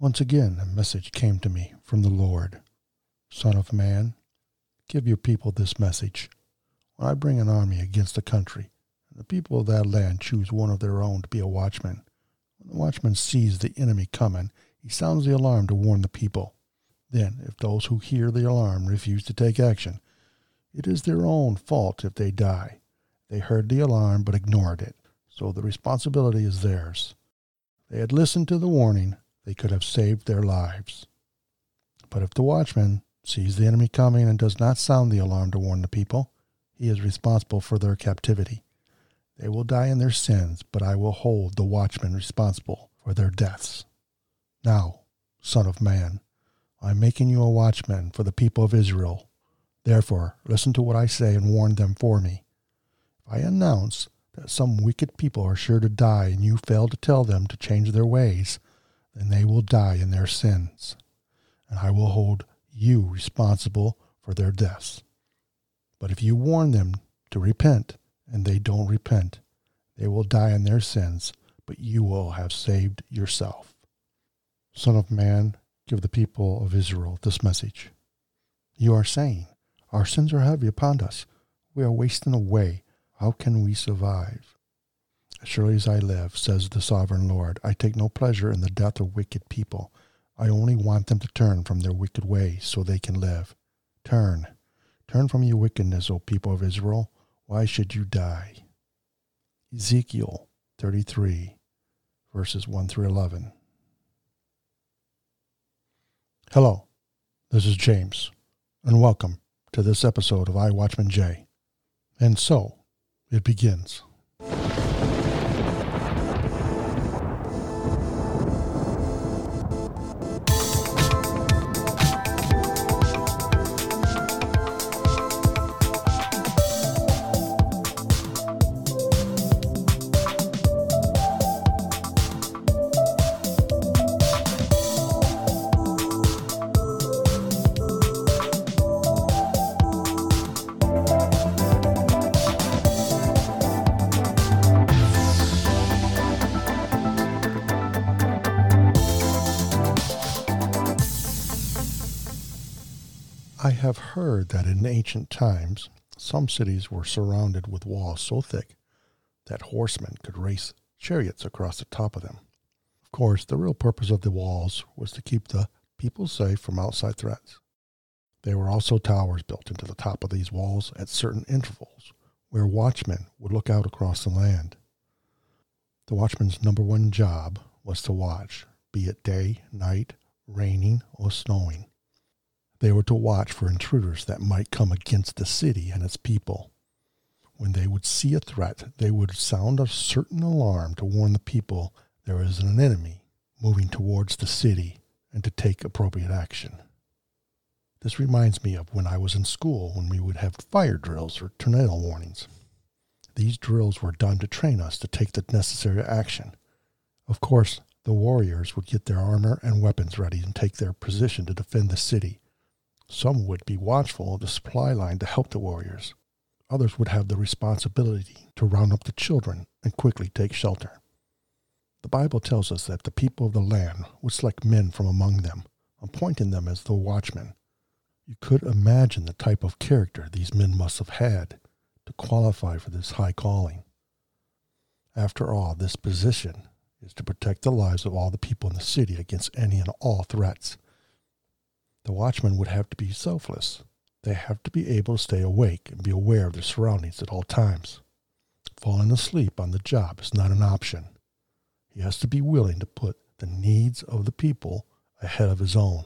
Once again, a message came to me from the Lord. Son of man, give your people this message. When I bring an army against a country, and the people of that land choose one of their own to be a watchman, when the watchman sees the enemy coming, he sounds the alarm to warn the people. Then, if those who hear the alarm refuse to take action, it is their own fault if they die. They heard the alarm but ignored it, so the responsibility is theirs. They had listened to the warning, they could have saved their lives. But if the watchman sees the enemy coming and does not sound the alarm to warn the people, he is responsible for their captivity. They will die in their sins, but I will hold the watchman responsible for their deaths. Now, Son of Man, I am making you a watchman for the people of Israel. Therefore, listen to what I say and warn them for me. If I announce that some wicked people are sure to die and you fail to tell them to change their ways, then they will die in their sins, and I will hold you responsible for their deaths. But if you warn them to repent and they don't repent, they will die in their sins, but you will have saved yourself. Son of man, give the people of Israel this message. You are saying, Our sins are heavy upon us. We are wasting away. How can we survive? Surely as I live, says the sovereign Lord, I take no pleasure in the death of wicked people. I only want them to turn from their wicked ways so they can live. Turn. Turn from your wickedness, O people of Israel. Why should you die? Ezekiel 33, verses 1 through 11. Hello, this is James, and welcome to this episode of I Watchman J. And so, it begins. Have heard that in ancient times some cities were surrounded with walls so thick that horsemen could race chariots across the top of them. Of course, the real purpose of the walls was to keep the people safe from outside threats. There were also towers built into the top of these walls at certain intervals where watchmen would look out across the land. The watchman's number one job was to watch, be it day, night, raining, or snowing. They were to watch for intruders that might come against the city and its people. When they would see a threat, they would sound a certain alarm to warn the people there is an enemy moving towards the city and to take appropriate action. This reminds me of when I was in school when we would have fire drills or tornado warnings. These drills were done to train us to take the necessary action. Of course, the warriors would get their armor and weapons ready and take their position to defend the city some would be watchful of the supply line to help the warriors. Others would have the responsibility to round up the children and quickly take shelter. The Bible tells us that the people of the land would select men from among them, appointing them as the watchmen. You could imagine the type of character these men must have had to qualify for this high calling. After all, this position is to protect the lives of all the people in the city against any and all threats. The watchmen would have to be selfless. They have to be able to stay awake and be aware of their surroundings at all times. Falling asleep on the job is not an option. He has to be willing to put the needs of the people ahead of his own.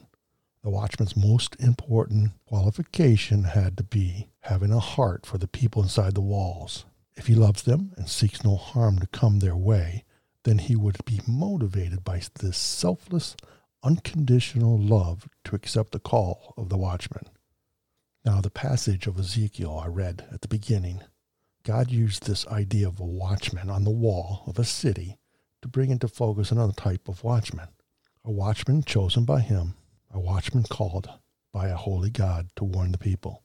The watchman's most important qualification had to be having a heart for the people inside the walls. If he loves them and seeks no harm to come their way, then he would be motivated by this selfless unconditional love to accept the call of the watchman. Now, the passage of Ezekiel I read at the beginning, God used this idea of a watchman on the wall of a city to bring into focus another type of watchman, a watchman chosen by him, a watchman called by a holy God to warn the people.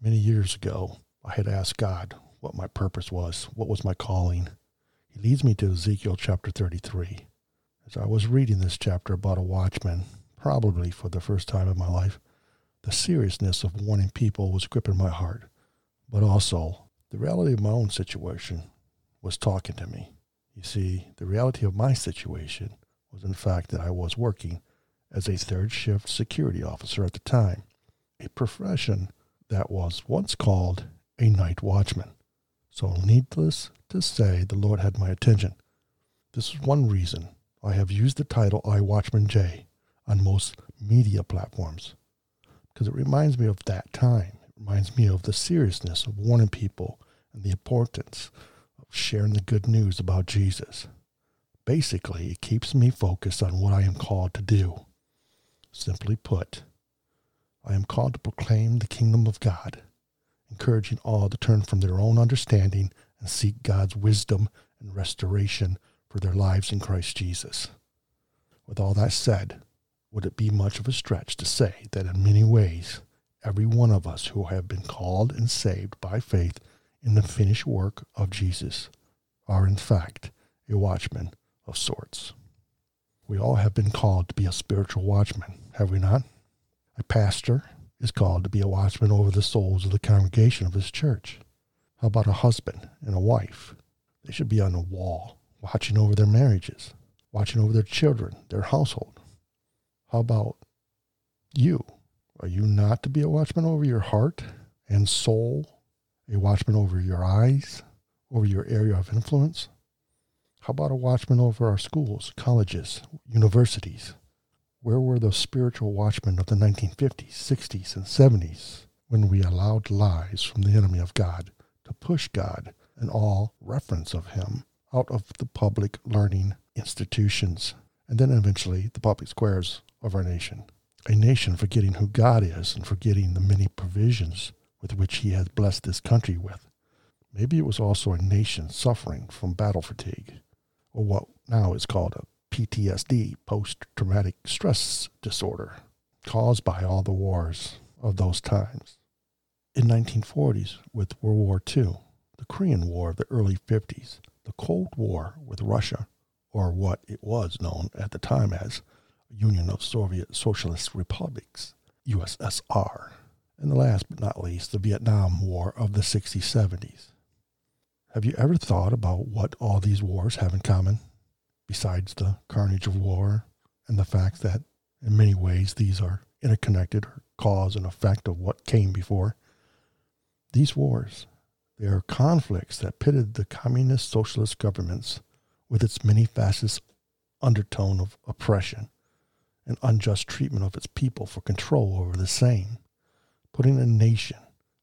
Many years ago, I had asked God what my purpose was, what was my calling. He leads me to Ezekiel chapter 33. As I was reading this chapter about a watchman, probably for the first time in my life, the seriousness of warning people was gripping my heart, but also the reality of my own situation was talking to me. You see, the reality of my situation was in fact that I was working as a third shift security officer at the time, a profession that was once called a night watchman. So, needless to say, the Lord had my attention. This is one reason I have used the title I Watchman J on most media platforms, because it reminds me of that time. It reminds me of the seriousness of warning people and the importance of sharing the good news about Jesus. Basically, it keeps me focused on what I am called to do. Simply put, I am called to proclaim the kingdom of God, encouraging all to turn from their own understanding and seek God's wisdom and restoration for their lives in Christ Jesus. With all that said, would it be much of a stretch to say that in many ways, every one of us who have been called and saved by faith in the finished work of Jesus are in fact a watchman of sorts. We all have been called to be a spiritual watchman, have we not? A pastor is called to be a watchman over the souls of the congregation of his church. How about a husband and a wife? They should be on the wall, watching over their marriages, watching over their children, their household. How about you? Are you not to be a watchman over your heart and soul? A watchman over your eyes, over your area of influence? How about a watchman over our schools, colleges, universities? Where were the spiritual watchmen of the 1950s, 60s, and 70s when we allowed lies from the enemy of God to push God and all reference of Him out of the public learning institutions and then eventually the public squares of our nation? A nation forgetting who God is and forgetting the many provisions with which He has blessed this country with. Maybe it was also a nation suffering from battle fatigue or what now is called a PTSD, post traumatic stress disorder, caused by all the wars of those times. In 1940s, with World War II, the Korean War of the early 50s, the Cold War with Russia, or what it was known at the time as Union of Soviet Socialist Republics, USSR, and the last but not least, the Vietnam War of the 60s 70s. Have you ever thought about what all these wars have in common, besides the carnage of war and the fact that, in many ways, these are interconnected or cause and effect of what came before? These wars, they are conflicts that pitted the communist socialist governments with its many fascist undertone of oppression and unjust treatment of its people for control over the same, putting a nation,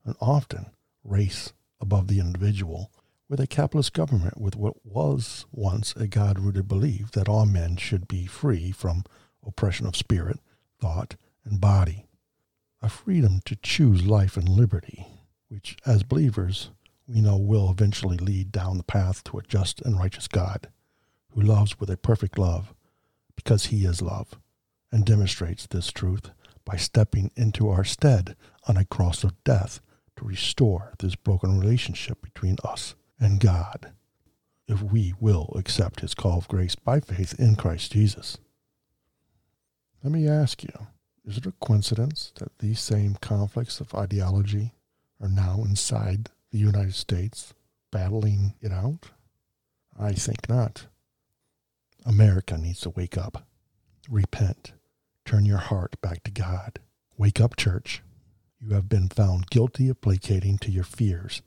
and often race, above the individual with a capitalist government with what was once a God rooted belief that all men should be free from oppression of spirit, thought, and body. A freedom to choose life and liberty, which, as believers, we know will eventually lead down the path to a just and righteous God who loves with a perfect love because he is love and demonstrates this truth by stepping into our stead on a cross of death to restore this broken relationship between us and God if we will accept his call of grace by faith in Christ Jesus. Let me ask you, is it a coincidence that these same conflicts of ideology are now inside the United States battling it out? I think not. America needs to wake up, repent, turn your heart back to God. Wake up, church. You have been found guilty of placating to your fears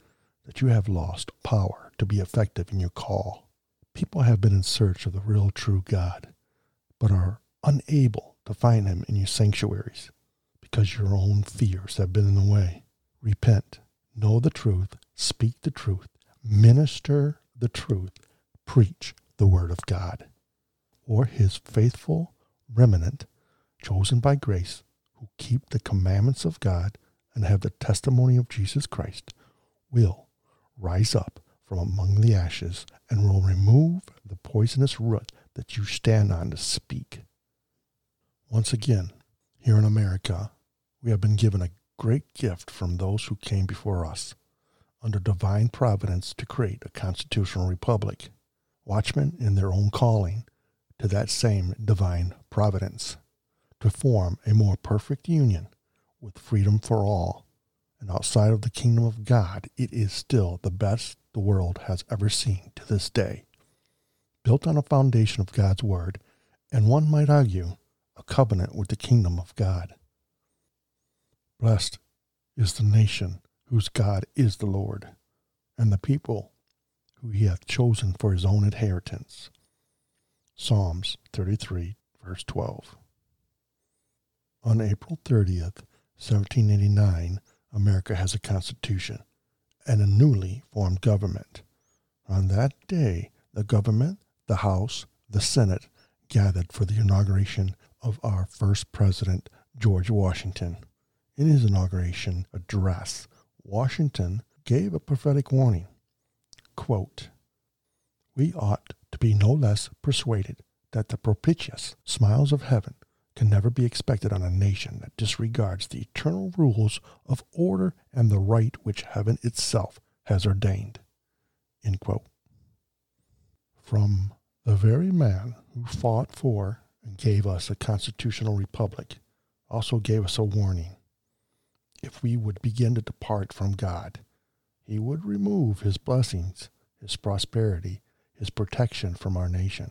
that you have lost power to be effective in your call. People have been in search of the real true God, but are unable to find him in your sanctuaries because your own fears have been in the way. Repent, know the truth, speak the truth, minister the truth, preach the word of God, or his faithful remnant, chosen by grace, who keep the commandments of God and have the testimony of Jesus Christ, will rise up from among the ashes and will remove the poisonous root that you stand on to speak. Once again, here in America, we have been given a great gift from those who came before us under divine providence to create a constitutional republic. Watchmen in their own calling, to that same divine providence, to form a more perfect union with freedom for all. And outside of the kingdom of God, it is still the best the world has ever seen to this day. Built on a foundation of God's Word, and one might argue, a covenant with the kingdom of God. Blessed is the nation whose God is the Lord, and the people who he hath chosen for his own inheritance. Psalms 33, verse 12. On April 30th, 1789, America has a constitution and a newly formed government. On that day, the government, the House, the Senate gathered for the inauguration of our first president, George Washington. In his inauguration address, Washington gave a prophetic warning. Quote, we ought to be no less persuaded that the propitious smiles of heaven can never be expected on a nation that disregards the eternal rules of order and the right which heaven itself has ordained. From the very man who fought for and gave us a constitutional republic also gave us a warning. If we would begin to depart from God, he would remove his blessings, his prosperity, his protection from our nation.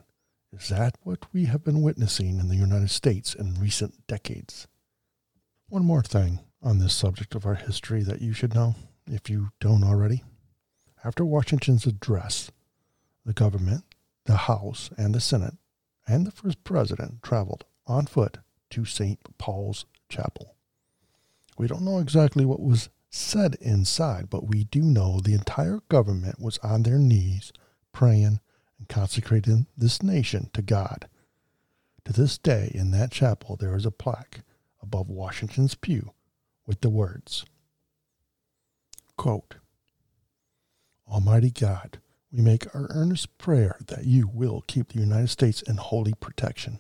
Is that what we have been witnessing in the United States in recent decades? One more thing on this subject of our history that you should know, if you don't already. After Washington's address, the government, the House, and the Senate, and the first president traveled on foot to St. Paul's Chapel. We don't know exactly what was said inside, but we do know the entire government was on their knees praying and consecrating this nation to God. To this day, in that chapel, there is a plaque above Washington's pew with the words quote, Almighty God, we make our earnest prayer that you will keep the United States in holy protection.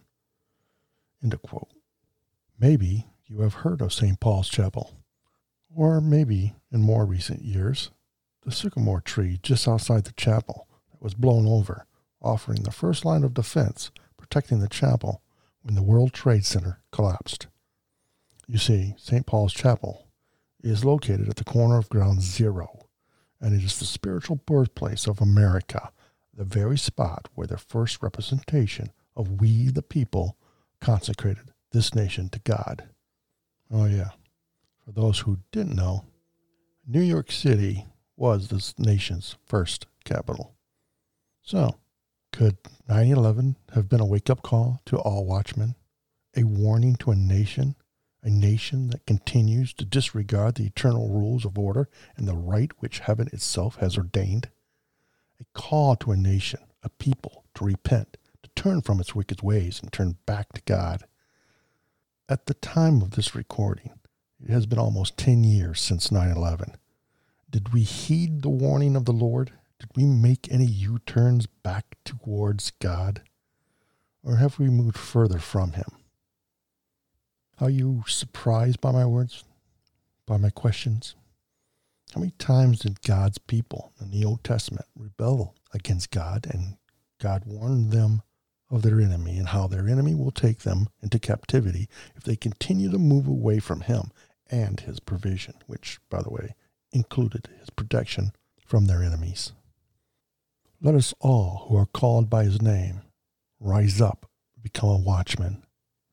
End of quote. Maybe you have heard of St. Paul's Chapel, or maybe in more recent years, the sycamore tree just outside the chapel that was blown over, offering the first line of defense protecting the chapel when the World Trade Center collapsed. You see, St. Paul's Chapel is located at the corner of Ground Zero, and it is the spiritual birthplace of America, the very spot where the first representation of we the people consecrated this nation to God. Oh, yeah. For those who didn't know, New York City was this nation's first capital. So, could 9 11 have been a wake up call to all watchmen? A warning to a nation? A nation that continues to disregard the eternal rules of order and the right which heaven itself has ordained? A call to a nation, a people, to repent, to turn from its wicked ways and turn back to God. At the time of this recording, it has been almost 10 years since 9 11. Did we heed the warning of the Lord did we make any U turns back towards God? Or have we moved further from Him? Are you surprised by my words? By my questions? How many times did God's people in the Old Testament rebel against God and God warned them of their enemy and how their enemy will take them into captivity if they continue to move away from Him and His provision, which, by the way, included His protection from their enemies? Let us all who are called by his name rise up, become a watchman,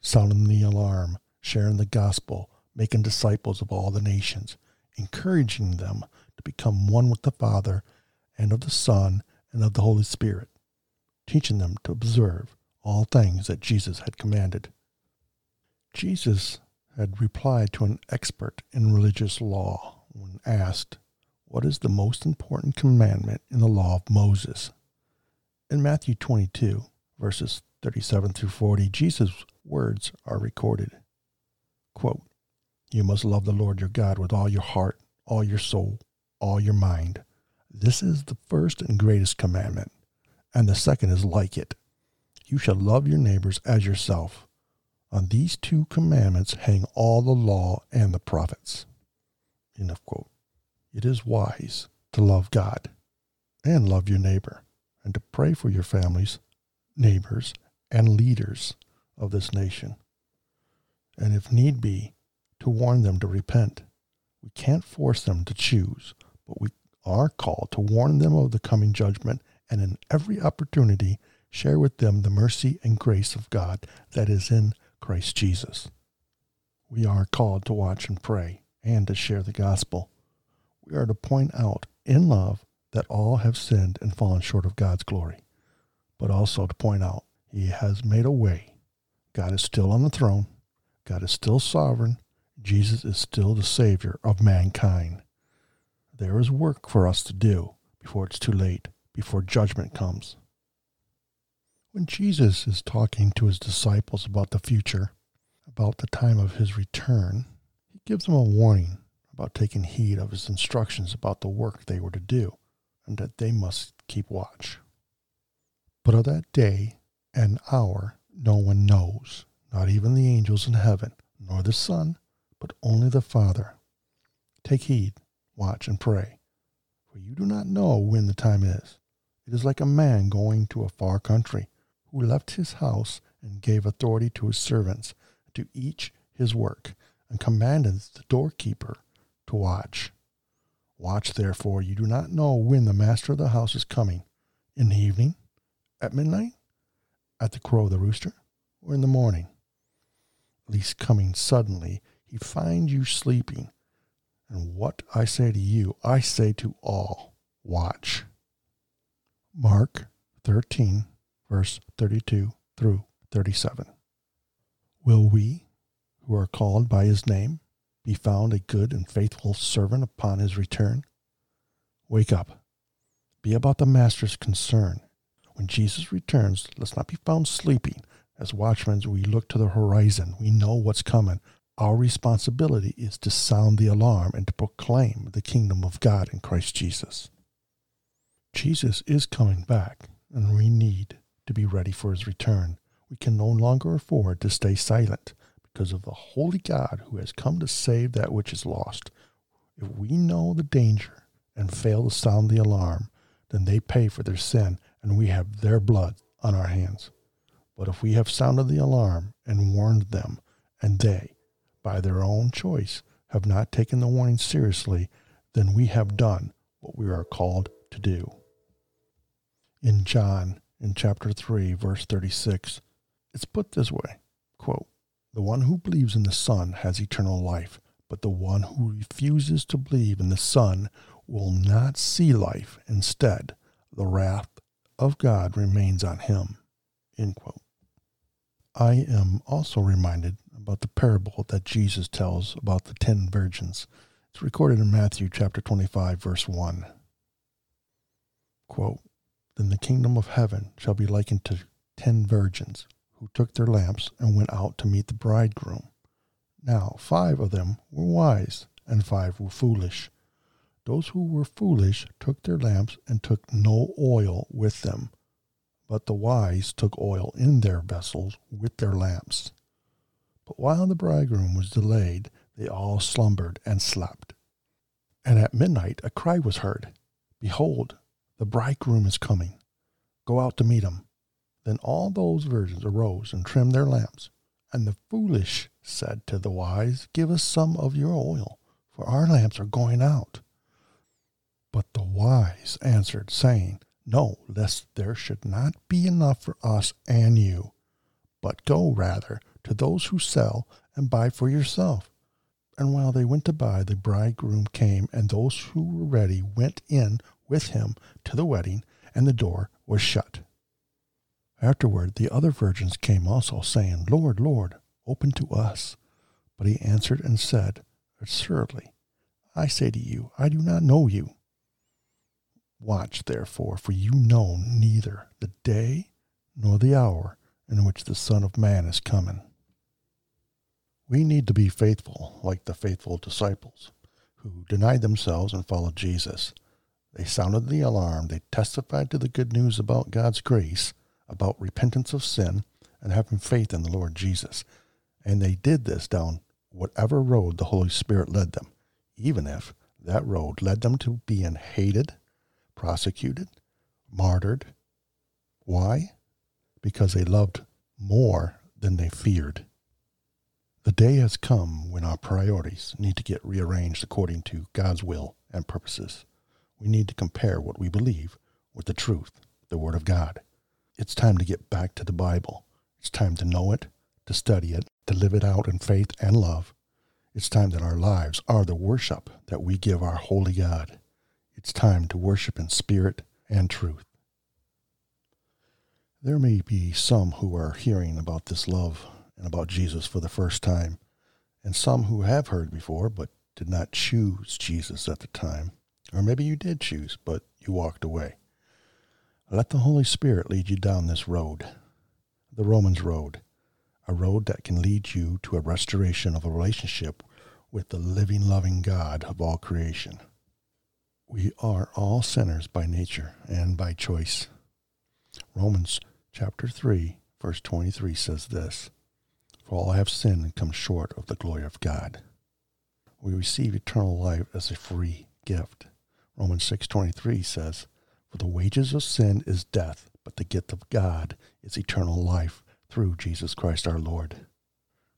sounding the alarm, sharing the gospel, making disciples of all the nations, encouraging them to become one with the Father and of the Son and of the Holy Spirit, teaching them to observe all things that Jesus had commanded. Jesus had replied to an expert in religious law when asked, what is the most important commandment in the law of Moses? In Matthew 22, verses 37 through 40, Jesus' words are recorded. Quote, You must love the Lord your God with all your heart, all your soul, all your mind. This is the first and greatest commandment, and the second is like it. You shall love your neighbors as yourself. On these two commandments hang all the law and the prophets. End of quote it is wise to love God and love your neighbor and to pray for your families, neighbors, and leaders of this nation. And if need be, to warn them to repent. We can't force them to choose, but we are called to warn them of the coming judgment and in every opportunity share with them the mercy and grace of God that is in Christ Jesus. We are called to watch and pray and to share the gospel. We are to point out in love that all have sinned and fallen short of God's glory, but also to point out He has made a way. God is still on the throne, God is still sovereign, Jesus is still the Savior of mankind. There is work for us to do before it's too late, before judgment comes. When Jesus is talking to his disciples about the future, about the time of his return, he gives them a warning about taking heed of his instructions about the work they were to do and that they must keep watch. But of that day and hour no one knows, not even the angels in heaven, nor the Son, but only the Father. Take heed, watch, and pray, for you do not know when the time is. It is like a man going to a far country, who left his house and gave authority to his servants to each his work, and commanded the doorkeeper to watch. Watch therefore, you do not know when the master of the house is coming, in the evening, at midnight, at the crow of the rooster, or in the morning. Least coming suddenly, he find you sleeping. And what I say to you, I say to all watch. Mark 13, verse 32 through 37. Will we, who are called by his name, be found a good and faithful servant upon his return? Wake up. Be about the master's concern. When Jesus returns, let's not be found sleeping. As watchmen, we look to the horizon. We know what's coming. Our responsibility is to sound the alarm and to proclaim the kingdom of God in Christ Jesus. Jesus is coming back, and we need to be ready for his return. We can no longer afford to stay silent because of the holy God who has come to save that which is lost. If we know the danger and fail to sound the alarm, then they pay for their sin and we have their blood on our hands. But if we have sounded the alarm and warned them, and they, by their own choice, have not taken the warning seriously, then we have done what we are called to do. In John, in chapter 3, verse 36, it's put this way quote, the one who believes in the Son has eternal life, but the one who refuses to believe in the Son will not see life. Instead, the wrath of God remains on him. End quote. I am also reminded about the parable that Jesus tells about the ten virgins. It's recorded in Matthew chapter 25, verse 1. Quote, then the kingdom of heaven shall be likened to ten virgins who took their lamps and went out to meet the bridegroom. Now five of them were wise, and five were foolish. Those who were foolish took their lamps and took no oil with them, but the wise took oil in their vessels with their lamps. But while the bridegroom was delayed, they all slumbered and slept. And at midnight a cry was heard Behold, the bridegroom is coming. Go out to meet him. Then all those virgins arose and trimmed their lamps. And the foolish said to the wise, Give us some of your oil, for our lamps are going out. But the wise answered, saying, No, lest there should not be enough for us and you. But go rather to those who sell and buy for yourself. And while they went to buy, the bridegroom came, and those who were ready went in with him to the wedding, and the door was shut. Afterward, the other virgins came also, saying, Lord, Lord, open to us. But he answered and said, Assuredly, I say to you, I do not know you. Watch, therefore, for you know neither the day nor the hour in which the Son of Man is coming. We need to be faithful, like the faithful disciples who denied themselves and followed Jesus. They sounded the alarm, they testified to the good news about God's grace about repentance of sin and having faith in the Lord Jesus. And they did this down whatever road the Holy Spirit led them, even if that road led them to being hated, prosecuted, martyred. Why? Because they loved more than they feared. The day has come when our priorities need to get rearranged according to God's will and purposes. We need to compare what we believe with the truth, the Word of God. It's time to get back to the Bible. It's time to know it, to study it, to live it out in faith and love. It's time that our lives are the worship that we give our holy God. It's time to worship in spirit and truth. There may be some who are hearing about this love and about Jesus for the first time, and some who have heard before but did not choose Jesus at the time. Or maybe you did choose, but you walked away. Let the Holy Spirit lead you down this road, the Romans road, a road that can lead you to a restoration of a relationship with the living, loving God of all creation. We are all sinners by nature and by choice. Romans chapter 3, verse 23 says this For all have sinned and come short of the glory of God. We receive eternal life as a free gift. Romans 6:23 says, "For the wages of sin is death, but the gift of God is eternal life through Jesus Christ our Lord."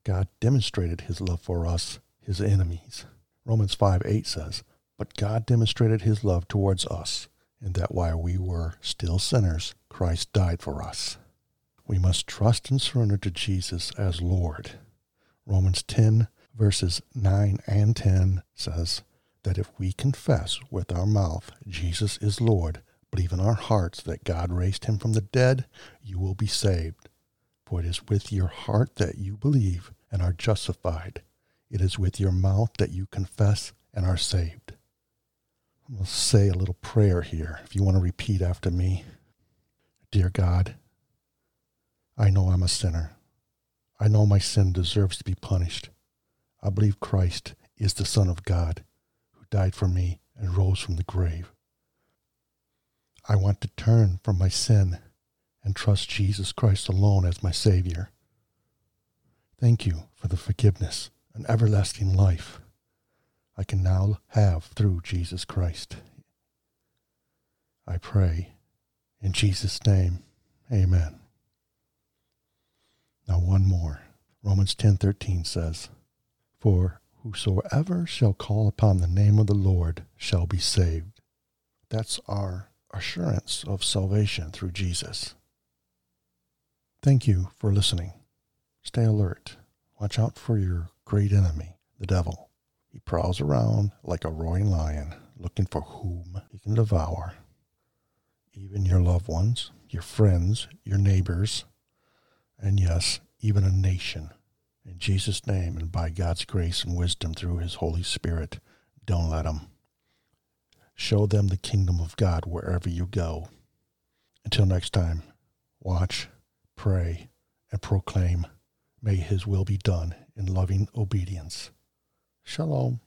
God demonstrated his love for us, his enemies. Romans 5:8 says, "But God demonstrated his love towards us, in that while we were still sinners, Christ died for us." We must trust and surrender to Jesus as Lord. Romans 10 verses 9 and 10 says, that if we confess with our mouth Jesus is Lord, believe in our hearts that God raised him from the dead, you will be saved. For it is with your heart that you believe and are justified. It is with your mouth that you confess and are saved. We'll say a little prayer here if you want to repeat after me. Dear God, I know I'm a sinner. I know my sin deserves to be punished. I believe Christ is the Son of God died for me and rose from the grave. I want to turn from my sin and trust Jesus Christ alone as my Savior. Thank you for the forgiveness and everlasting life I can now have through Jesus Christ. I pray in Jesus' name, amen. Now one more. Romans 10:13 says, "For Whosoever shall call upon the name of the Lord shall be saved. That's our assurance of salvation through Jesus. Thank you for listening. Stay alert. Watch out for your great enemy, the devil. He prowls around like a roaring lion, looking for whom he can devour. Even your loved ones, your friends, your neighbors, and yes, even a nation in Jesus' name and by God's grace and wisdom through His Holy Spirit, don't let them. Show them the kingdom of God wherever you go. Until next time, watch, pray, and proclaim. May His will be done in loving obedience. Shalom.